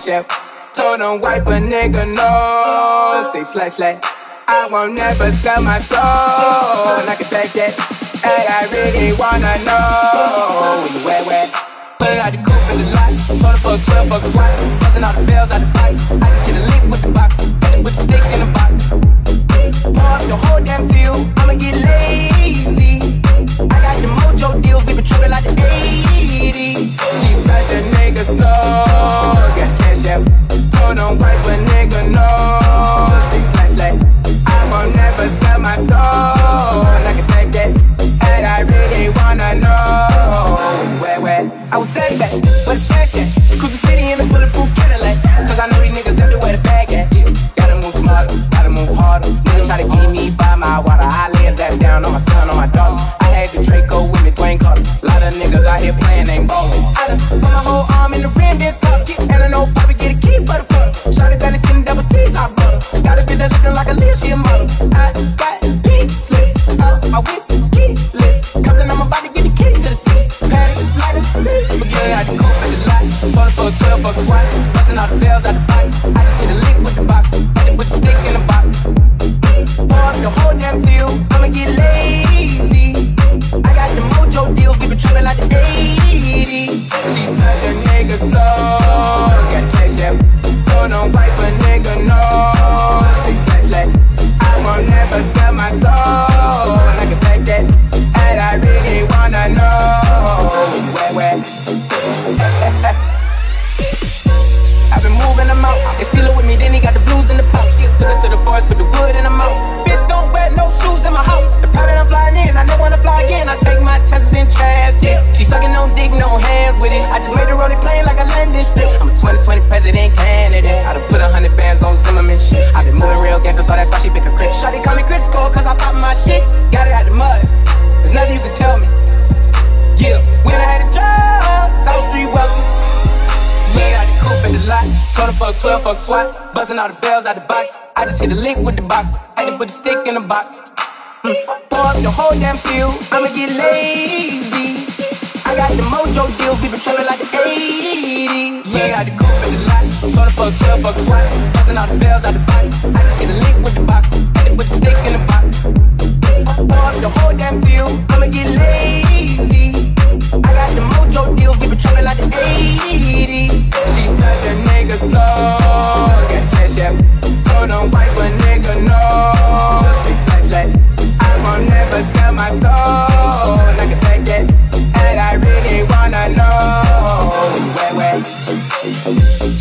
Cash out. Told him wipe a nigga no. Say slash slash. I won't never sell my soul. I can take that. And I really wanna know where you at, where? Put it out the coupe in the lot. Told her for 12 bucks swat. Busting all the bells out the box. I just hit a lick with the box. With the stick in the box. Pour the whole damn. I'ma get lazy. I got the mojo deals. We been like the 80s. She said the nigga so. Got cash wipe a nigga. Six won't never sell my soul. I can that. And I really wanna know where, where I was back, but it's. Cruise the city in a bulletproof Cadillac. Cause I know these niggas everywhere the bag at. Yeah. Smarter, gotta move harder. Nigga try to give me by my water. I lay his ass down on my son, on my dog. I had the Draco with me, Dwayne Carter. Lot of niggas out here playing, ain't ballin'. I done put my whole arm in the rim, this top kick. And I know Bobby get a key for the club. Shot it down and double C's, I butter. Got a bitch that looking like a Lil, she a model. I got pink slip up, my whip's ski list. Compton, I'm about to get the key to the city. Patty, light up the city. But yeah, I can coupe at the lot. Told her for a 12 bucks swat. Busting all the bells out the fuck 12, SWAT. Busting all the bells out the box. I just hit a lick with the box. Had to put the stick in the box. Mm. Pour up the whole damn field. I'ma get lazy. I got the mojo deals. We been trapping like the 80s. Yeah, I the coupe at the lot. Told the fuck 12, fuck SWAT. Busting all the bells out the box. I just hit a lick with the box. Had to put the stick in the box. Pour up the whole damn field. I'ma get lazy. I got the mojo deals, like the 80s. She said the nigga so got cash a nigga slash. I won't never sell my soul. And I really wanna know where, where.